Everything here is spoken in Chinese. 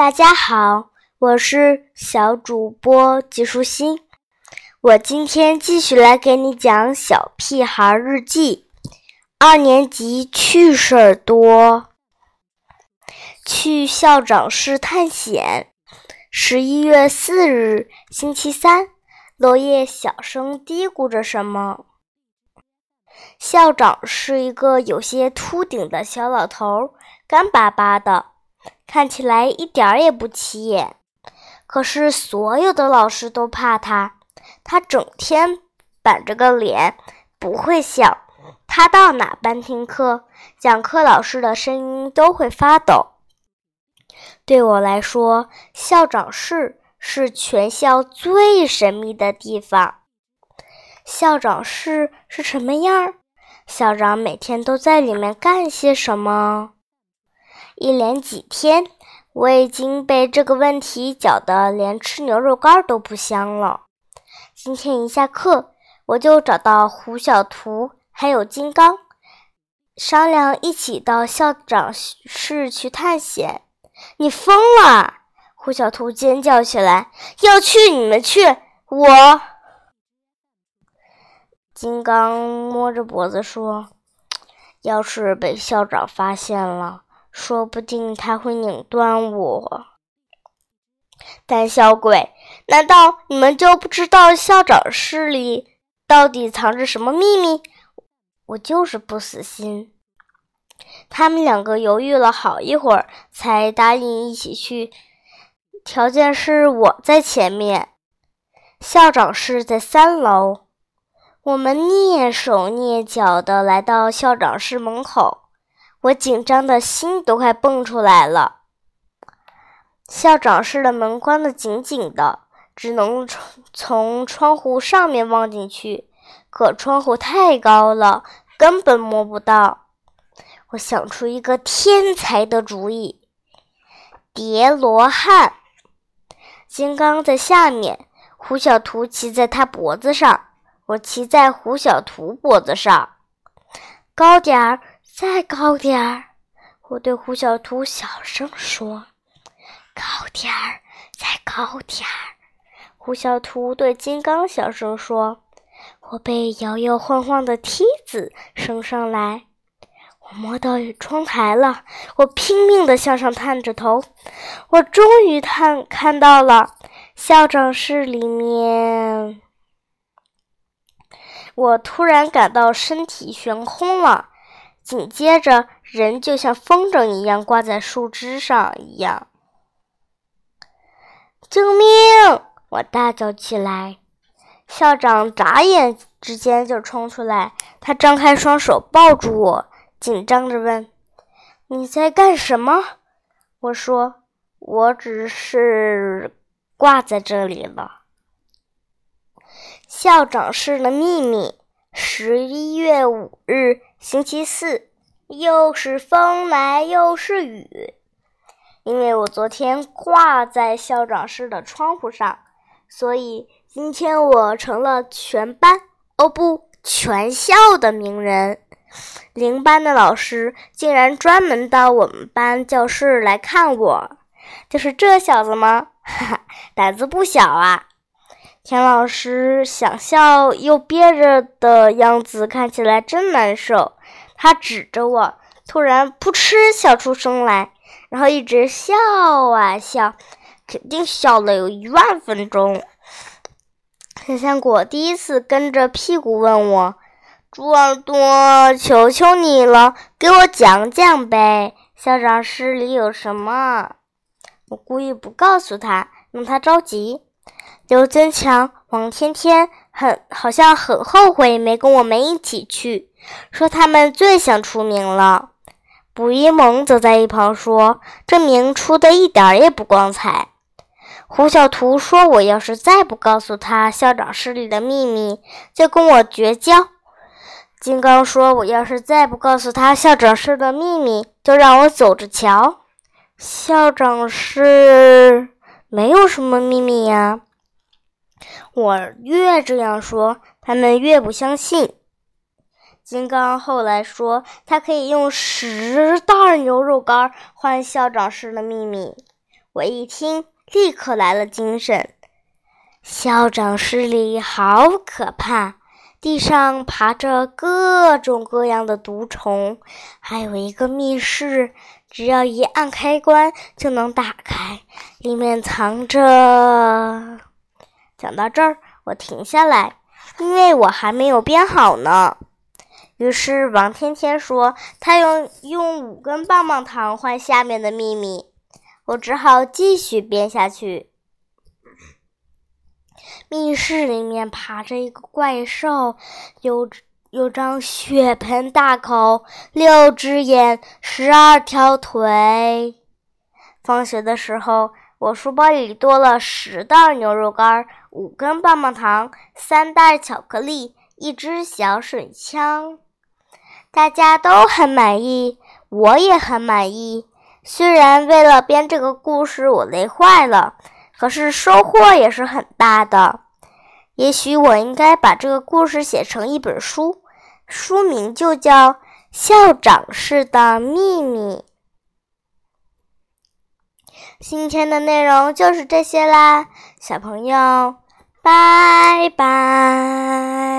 大家好，我是小主播季舒心。我今天继续来给你讲《小屁孩日记》二年级趣事儿多。去校长室探险。十一月四日，星期三，落叶小声嘀咕着什么。校长是一个有些秃顶的小老头，干巴巴的，看起来一点儿也不起眼。可是所有的老师都怕他，他整天板着个脸，不会笑。他到哪班听课，讲课老师的声音都会发抖。对我来说，校长室是全校最神秘的地方。校长室是什么样？校长每天都在里面干些什么？一连几天，我已经被这个问题搅得连吃牛肉干都不香了。今天一下课，我就找到胡小图还有金刚，商量一起到校长室去探险。你疯了！胡小图尖叫起来：“要去你们去，我……”金刚摸着脖子说：“要是被校长发现了，说不定他会拧断我。”胆小鬼！难道你们就不知道校长室里到底藏着什么秘密？我就是不死心。他们两个犹豫了好一会儿，才答应一起去。条件是我在前面，校长室在三楼。我们蹑手蹑脚地来到校长室门口，我紧张的心都快蹦出来了。校长室的门关得紧紧的，只能从从窗户上面望进去，可窗户太高了，根本摸不到。我想出一个天才的主意：叠罗汉。金刚在下面，胡小图骑在他脖子上。我骑在胡小图脖子上，高点儿，再高点儿。我对胡小图小声说：“高点儿，再高点儿。”胡小图对金刚小声说：“我被摇摇晃晃的梯子升上来，我摸到窗台了。我拼命的向上探着头，我终于探看到了校长室里面。”我突然感到身体悬空了，紧接着人就像风筝一样挂在树枝上一样。救命！我大叫起来。校长眨眼之间就冲出来，他张开双手抱住我，紧张着问：“你在干什么？”我说：“我只是挂在这里了。”校长室的秘密。十一月五日，星期四，又是风来又是雨。因为我昨天挂在校长室的窗户上，所以今天我成了全班哦不，全校的名人。零班的老师竟然专门到我们班教室来看我，就是这小子吗？哈哈，胆子不小啊！田老师想笑又憋着的样子看起来真难受。他指着我，突然扑哧笑出声来，然后一直笑啊笑，肯定笑了有一万分钟。小香果第一次跟着屁股问我：“猪耳朵，求求你了，给我讲讲呗，校长室里有什么？”我故意不告诉他，让他着急。刘增强、王天天很好像很后悔没跟我们一起去，说他们最想出名了。卜一萌则在一旁说：“这名出的一点也不光彩。”胡小图说：“我要是再不告诉他校长室里的秘密，就跟我绝交。”金刚说：“我要是再不告诉他校长室的秘密，就让我走着瞧。”校长室没有什么秘密呀。我越这样说，他们越不相信。金刚后来说，他可以用十袋牛肉干换校长室的秘密。我一听，立刻来了精神。校长室里好可怕，地上爬着各种各样的毒虫，还有一个密室，只要一按开关就能打开，里面藏着……讲到这儿，我停下来，因为我还没有编好呢。于是王天天说：“他用用五根棒棒糖换下面的秘密。”我只好继续编下去。密室里面爬着一个怪兽，有有张血盆大口，六只眼，十二条腿。放学的时候，我书包里多了十袋牛肉干，五根棒棒糖，三袋巧克力，一支小水枪。大家都很满意，我也很满意。虽然为了编这个故事我累坏了，可是收获也是很大的。也许我应该把这个故事写成一本书，书名就叫《校长室的秘密》。今天的内容就是这些啦，小朋友，拜拜。